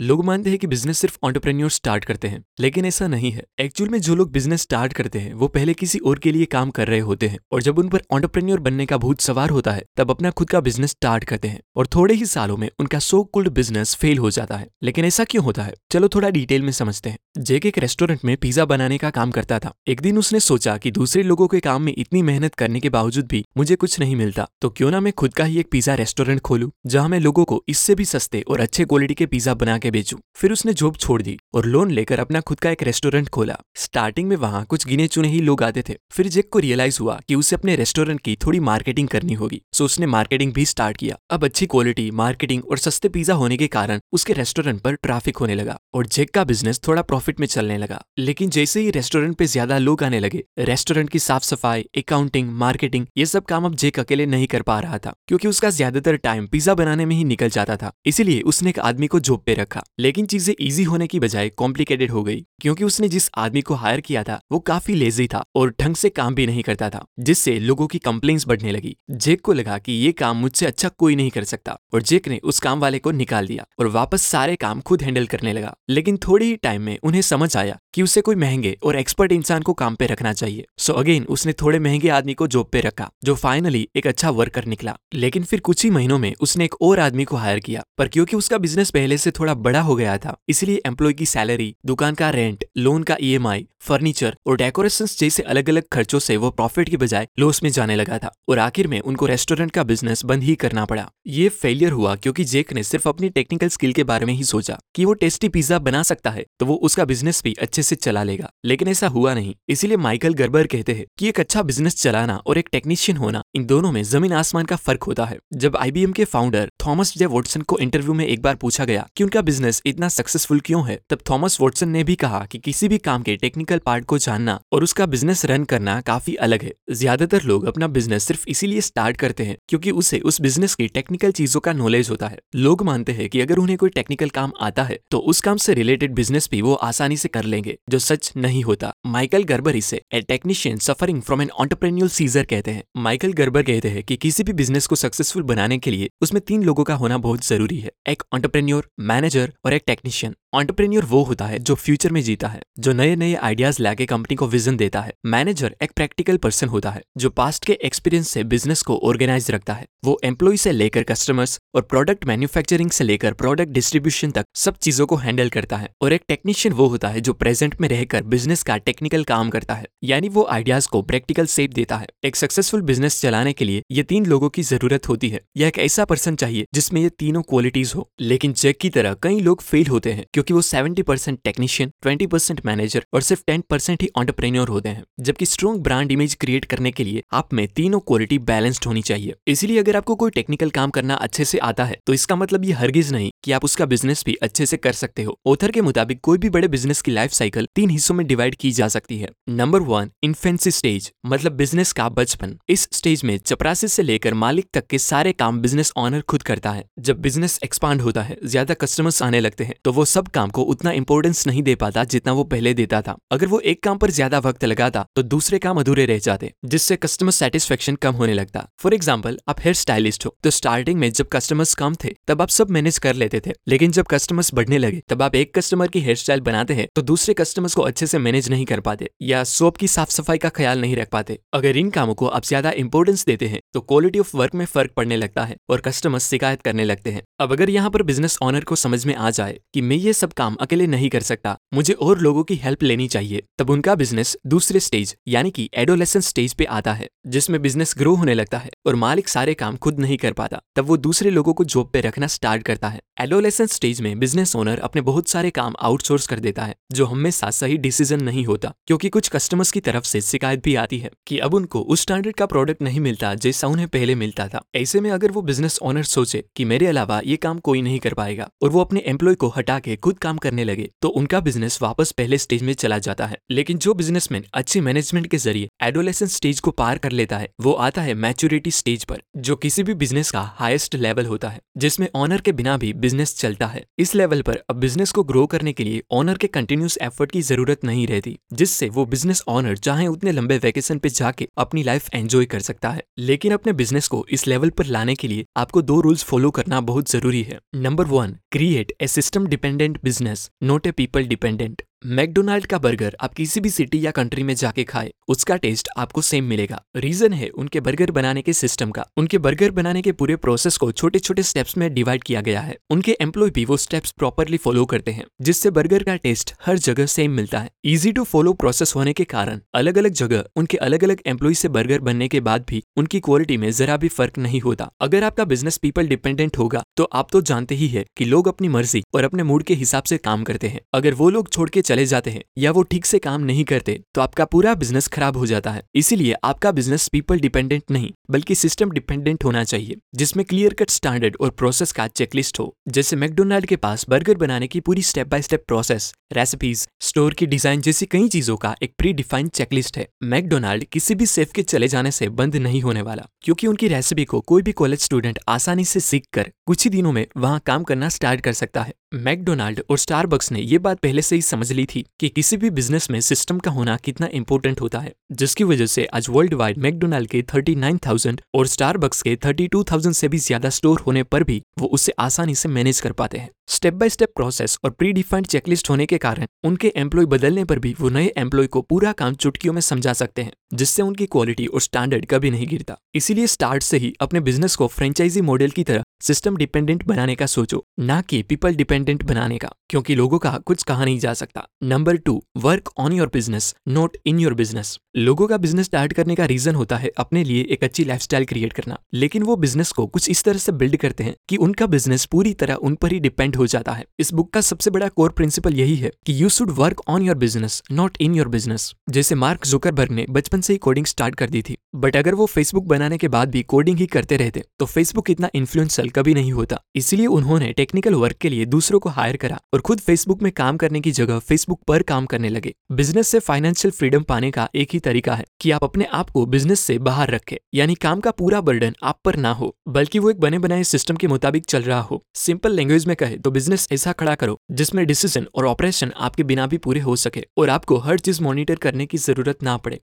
लोग मानते हैं कि बिज़नेस सिर्फ़ ऑन्टरप्रेन्योर स्टार्ट करते हैं, लेकिन ऐसा नहीं है। एक्चुअल में जो लोग बिज़नेस स्टार्ट करते हैं, वो पहले किसी और के लिए काम कर रहे होते हैं, और जब उन पर ऑन्टरप्रेन्योर बनने का भूत सवार होता है, तब अपना खुद का बिज़नेस स्टार्ट करते हैं, और थोड़े ही सालों में उनका सो कुल्ड बिज़नेस फेल हो जाता है। लेकिन ऐसा क्यों होता है? चलो थोड़ा डिटेल में समझते हैं। जेक एक रेस्टोरेंट में पिज्जा बनाने का काम करता था। एक दिन उसने सोचा कि दूसरे लोगों के काम में इतनी मेहनत करने के बावजूद भी मुझे कुछ नहीं मिलता तो क्यों ना मैं खुद का ही एक पिज्जा रेस्टोरेंट खोलूं, जहाँ मैं लोगों को इससे भी सस्ते और अच्छे क्वालिटी के पिज्जा बना के बेचूं। फिर उसने जॉब छोड़ दी और लोन लेकर अपना खुद का एक रेस्टोरेंट खोला। स्टार्टिंग में वहाँ कुछ गिने चुने ही लोग आते थे। फिर जेक को रियलाइज़ हुआ कि उसे अपने रेस्टोरेंट की थोड़ी मार्केटिंग करनी होगी, सो उसने मार्केटिंग भी स्टार्ट किया। अब अच्छी क्वालिटी, मार्केटिंग और सस्ते पिज्जा होने के कारण उसके रेस्टोरेंट पर ट्रैफ़िक होने लगा और जेक का बिज़नेस थोड़ा प्रॉफिट में चलने लगा। लेकिन जैसे ही रेस्टोरेंट पे ज़्यादा लोग आने लगे, रेस्टोरेंट की साफ़ सफ़ाई अकाउंटिंग मार्केटिंग, ये सब काम अब जेक अकेले नहीं कर पा रहा था, क्योंकि उसका ज़्यादातर टाइम पिज्जा बनाने में ही निकल जाता था। इसीलिए उसने एक आदमी को जॉब पे रखा। लेकिन चीज़ें इजी होने की बजाय कॉम्प्लिकेटेड हो गई, क्योंकि उसने जिस आदमी को हायर किया था, वो काफ़ी लेजी था और ढंग से काम भी नहीं करता था, जिससे लोगों की कंप्लेन्स बढ़ने लगी। जेक को लगा कि ये काम मुझसे अच्छा कोई नहीं कर सकता, और जेक ने उस काम वाले को निकाल दिया और वापस सारे काम खुद हैंडल करने लगा। लेकिन थोड़ी ही टाइम में उन्हें समझ आया कि उसे कोई महँगे और एक्सपर्ट इंसान को काम पे रखना चाहिए। सो so अगेन उसने थोड़े महँगे आदमी को जॉब पे रखा, जो फाइनली एक अच्छा वर्कर निकला। लेकिन फिर कुछ ही महीनों में उसने एक और आदमी को हायर किया, पर क्योंकि उसका बिज़नेस पहले से थोड़ा बड़ा हो गया था। इसलिए एम्प्लॉय की सैलरी दुकान का रेंट लोन का ईएमआई फर्नीचर और डेकोरेशन जैसे अलग अलग खर्चों से वो प्रॉफिट की बजाय लॉस में जाने लगा था और आखिर में उनको रेस्टोरेंट का बिज़नेस बंद ही करना पड़ा। ये फेलियर हुआ क्योंकि जेक ने सिर्फ़ अपनी टेक्निकल स्किल के बारे में ही सोचा कि वो टेस्टी पिज्जा बना सकता है तो वो उसका बिज़नेस भी अच्छे से चला लेगा। लेकिन ऐसा हुआ नहीं, इसीलिए माइकल गर्बर कहते हैं कि एक अच्छा बिज़नेस चलाना और एक टेक्नीशियन होना, इन दोनों में ज़मीन आसमान का फ़र्क होता है। जब आईबीएम के फाउंडर थॉमस जे वॉटसन को इंटरव्यू में एक बार पूछा गया कि उनका बिज़नेस इतना सक्सेसफुल क्यों है? तब थॉमस वॉटसन ने भी कहा कि किसी भी काम के टेक्निकल पार्ट को जानना और उसका बिज़नेस रन करना काफ़ी अलग है। ज़्यादातर लोग अपना बिज़नेस सिर्फ़ इसीलिए स्टार्ट करते हैं क्योंकि उसे उस बिज़नेस की टेक्निकल चीज़ों का नॉलेज होता है। लोग मानते हैं कि अगर उन्हें कोई टेक्निकल काम आता है तो उस काम से रिलेटेड बिज़नेस भी वो आसानी से कर लेंगे, जो सच नहीं होता। माइकल गर्बर इसे a technician suffering from an entrepreneurial seizure कहते हैं। माइकल गर्बर कहते हैं कि किसी भी बिज़नेस को सक्सेसफुल बनाने के लिए उसमें तीन लोगों का होना बहुत ज़रूरी है। एक ऑन्टरप्रेन्योर मैनेजर और एक टेक्नीशियन। ऑन्टरप्रेन्योर वो होता है जो फ्यूचर में जीता है, जो नए नए आइडियाज़ लाके कंपनी को विजन देता है। मैनेजर एक प्रैक्टिकल पर्सन होता है, जो पास्ट के एक्सपीरियंस से बिज़नेस को ऑर्गेनाइज रखता है। वो एम्प्लॉय से लेकर कस्टमर्स और प्रोडक्ट मैन्युफैक्चरिंग से लेकर प्रोडक्ट डिस्ट्रीब्यूशन तक सब चीज़ों को हैंडल करता है। और एक टेक्नीशियन वो होता है जो प्रेजेंट में रहकर बिज़नेस का टेक्निकल काम करता है। यानी वो आइडियाज़ को प्रैक्टिकल सेप देता है। एक सक्सेसफुल बिज़नेस चलाने के लिए ये तीन लोगों की ज़रूरत होती है। यह एक ऐसा पर्सन चाहिए जिसमें ये तीनों क्वालिटीज हो। लेकिन जैक की तरह कई लोग फेल होते हैं, क्योंकि वो seventy percent technician twenty percent manager और सिर्फ़ टेन परसेंट ही ऑन्टरप्रेन्योर होते हैं। जबकि स्ट्रॉन्ग ब्रांड इमेज क्रिएट करने के लिए आप में तीनों क्वालिटी बैलेंस्ड होनी चाहिए। इसीलिए अगर आपको कोई टेक्निकल काम करना अच्छे से आता है तो इसका मतलब ये हरगिज नहीं कि आप उसका बिज़नेस भी अच्छे से कर सकते हो। ऑथर के मुताबिक कोई भी बड़े बिज़नेस की लाइफ साइकिल तीन हिस्सों में डिवाइड की जा सकती है। नंबर वन इन्फेंसी स्टेज मतलब बिज़नेस का बचपन। इस स्टेज में चपरासी से लेकर मालिक तक के सारे काम बिज़नेस ऑनर खुद करता है। जब बिज़नेस एक्सपांड होता है, ज़्यादा कस्टमर्स आने लगते हैं। तो वो सब काम को उतना इंपॉर्टेंस नहीं दे पाता जितना वो पहले देता था। अगर वो एक काम पर ज़्यादा वक्त लगाता तो दूसरे काम अधूरे रह जाते, जिससे कस्टमर सेटिस्फेक्शन कम होने लगता। फॉर एग्ज़ाम्पल आप हेयर स्टाइलिस्ट हो तो स्टार्टिंग में जब कस्टमर्स कम थे, तब आप सब मैनेज कर लेते थे। लेकिन जब कस्टमर्स बढ़ने लगे, तब आप एक कस्टमर की हेयर स्टाइल बनाते हैं तो दूसरे कस्टमर्स को अच्छे से मैनेज नहीं कर पाते, या सोप की साफ़ सफ़ाई का ख्याल नहीं रख पाते। अगर इन कामों को आप ज़्यादा इंपॉर्टेंस देते हैं तो क्वालिटी ऑफ़ वर्क में फ़र्क पड़ने लगता है, और कस्टमर्स शिकायत करने लगते हैं। अब अगर यहाँ पर बिज़नेस ऑनर को समझ में आ जाए कि मैं ये सब काम अकेले नहीं कर सकता, मुझे और लोगों की हेल्प लेनी चाहिए। तब उनका बिज़नेस दूसरे स्टेज यानी कि एडोलेसन स्टेज पे आता है, जिसमें बिज़नेस ग्रो होने लगता है और मालिक सारे काम खुद नहीं कर पाता। तब वो दूसरे लोगों को जॉब पे रखना स्टार्ट करता है। एडोलेसन स्टेज में बिज़नेस ओनर अपने बहुत सारे काम आउटसोर्स कर देता है, जो हमेशा सही डिसीज़न नहीं होता, क्योंकि कुछ कस्टमर्स की तरफ़ से शिकायत भी आती है कि अब उनको उस स्टैंडर्ड का प्रोडक्ट नहीं मिलता, जैसा उन्हें पहले मिलता था। ऐसे में अगर वो बिज़नेस ओनर सोचे कि मेरे अलावा ये काम कोई नहीं कर पाएगा और वो अपने एम्प्लॉय को हटा के खुद काम करने लगे तो उनका बिज़नेस वापस पहले स्टेज में चला जाता है। लेकिन जो बिजनेसमैन अच्छी मैनेजमेंट के ज़रिए एडोलेसन स्टेज को पार कर लेता है, वो आता है मैच्योरिटी स्टेज पर, जो किसी भी बिज़नेस का हाईएस्ट लेवल होता है, जिसमें ऑनर के बिना भी बिज़नेस चलता है। इस लेवल पर अब बिज़नेस को ग्रो करने के लिए ऑनर के कंटिन्यूस एफर्ट की ज़रूरत नहीं रहती, जिससे वो बिज़नेस ऑनर चाहे उतने लंबे वेकेशन पे जाके अपनी लाइफ एंजॉय कर सकता है। लेकिन अपने बिज़नेस को इस लेवल पर लाने के लिए आपको दो रूल्स फॉलो करना बहुत ज़रूरी है। Number one create create a system dependent business, not a people dependent. McDonald का बर्गर आप किसी भी सिटी या कंट्री में जाके खाए, उसका टेस्ट आपको सेम मिलेगा। रीजन है, उनके बर्गर बनाने के सिस्टम का। उनके बर्गर बनाने के पूरे प्रोसेस को छोटे छोटे स्टेप्स में डिवाइड किया गया है। उनके एम्प्लॉय भी वो स्टेप्स प्रॉपरली फॉलो करते हैं, जिससे बर्गर का टेस्ट हर जगह सेम मिलता है। इजी टू फॉलो प्रोसेस होने के कारण अलग अलग जगह उनके अलग अलग एम्प्लॉय से बर्गर बनने के बाद भी उनकी क्वालिटी में जरा भी फ़र्क नहीं होता। अगर आपका बिज़नेस पीपल डिपेंडेंट होगा तो आप तो जानते ही है की लोग अपनी मर्ज़ी और अपने मूड के हिसाब से काम करते हैं। अगर वो लोग छोड़ के चले जाते हैं या वो ठीक से काम नहीं करते तो आपका पूरा बिज़नेस खराब हो जाता है। इसीलिए आपका बिज़नेस पीपल डिपेंडेंट नहीं, बल्कि सिस्टम डिपेंडेंट होना चाहिए, जिसमें क्लियर कट स्टैंडर्ड और प्रोसेस का चेकलिस्ट हो। जैसे मैकडोनाल्ड के पास बर्गर बनाने की पूरी step by step process recipes store की डिज़ाइन जैसी कई चीज़ों का एक प्री डिफाइंड चेकलिस्ट है। मैकडोनाल्ड किसी भी सेफ़ के चले जाने से बंद नहीं होने वाला, क्योंकि उनकी रेसिपी को कोई भी कॉलेज स्टूडेंट आसानी से सीख कर कुछ ही दिनों में वहाँ काम करना स्टार्ट कर सकता है। मैकडोनाल्ड और स्टारबक्स ने ये बात पहले से ही समझ ली थी कि किसी भी बिज़नेस में सिस्टम का होना कितना इंपॉर्टेंट होता है जिसकी वजह से आज वर्ल्ड वाइड मैकडोनाल्ड के 39,000 और स्टारबक्स के 32,000 से भी ज़्यादा स्टोर होने पर भी वो उसे आसानी से मैनेज कर पाते हैं। स्टेप बाय स्टेप प्रोसेस और प्री डिफाइंड चेकलिस्ट होने के कारण उनके एम्प्लॉय बदलने पर भी वो नए एम्प्लॉय को पूरा काम चुटकियों में समझा सकते हैं जिससे उनकी क्वालिटी और स्टैंडर्ड कभी नहीं गिरता। इसीलिए स्टार्ट से ही अपने बिज़नेस को फ्रेंचाइजी मॉडल की तरह सिस्टम डिपेंडेंट बनाने का सोचो, ना कि पीपल डिपेंडेंट बनाने का, क्योंकि लोगों का कुछ कहा नहीं जा सकता। Number two, work on your business, not in your business. लोगों का बिज़नेस स्टार्ट करने का रीजन होता है अपने लिए एक अच्छी लाइफस्टाइल क्रिएट करना। लेकिन वो बिज़नेस को कुछ इस तरह से बिल्ड करते हैं कि उनका बिज़नेस पूरी तरह उन पर ही डिपेंड हो जाता है। इस बुक का सबसे बड़ा कोर प्रिंसिपल यही है कि you should work on your business not in your business जैसे मार्क जुकरबर्ग ने बचपन से ही कोडिंग स्टार्ट कर दी थी। बट अगर वो फेसबुक बनाने के बाद भी कोडिंग ही करते रहते तो फेसबुक इतना इन्फ्लुएंशियल कभी नहीं होता। इसलिए उन्होंने टेक्निकल वर्क के लिए दूसरों को हायर करा और खुद फेसबुक में काम करने की जगह फेसबुक पर काम करने लगे। बिज़नेस से फाइनेंशियल फ्रीडम पाने का एक ही तरीका है कि आप अपने आप को बिज़नेस से बाहर रखें, यानी काम का पूरा बर्डन आप पर ना हो, बल्कि वो एक बने बनाए सिस्टम के मुताबिक चल रहा हो। सिंपल लैंग्वेज में कहे तो बिज़नेस ऐसा खड़ा करो, जिसमें डिसीज़न और ऑपरेशन आपके बिना भी पूरे हो सके और आपको हर चीज़ मॉनिटर करने की ज़रूरत ना पड़े।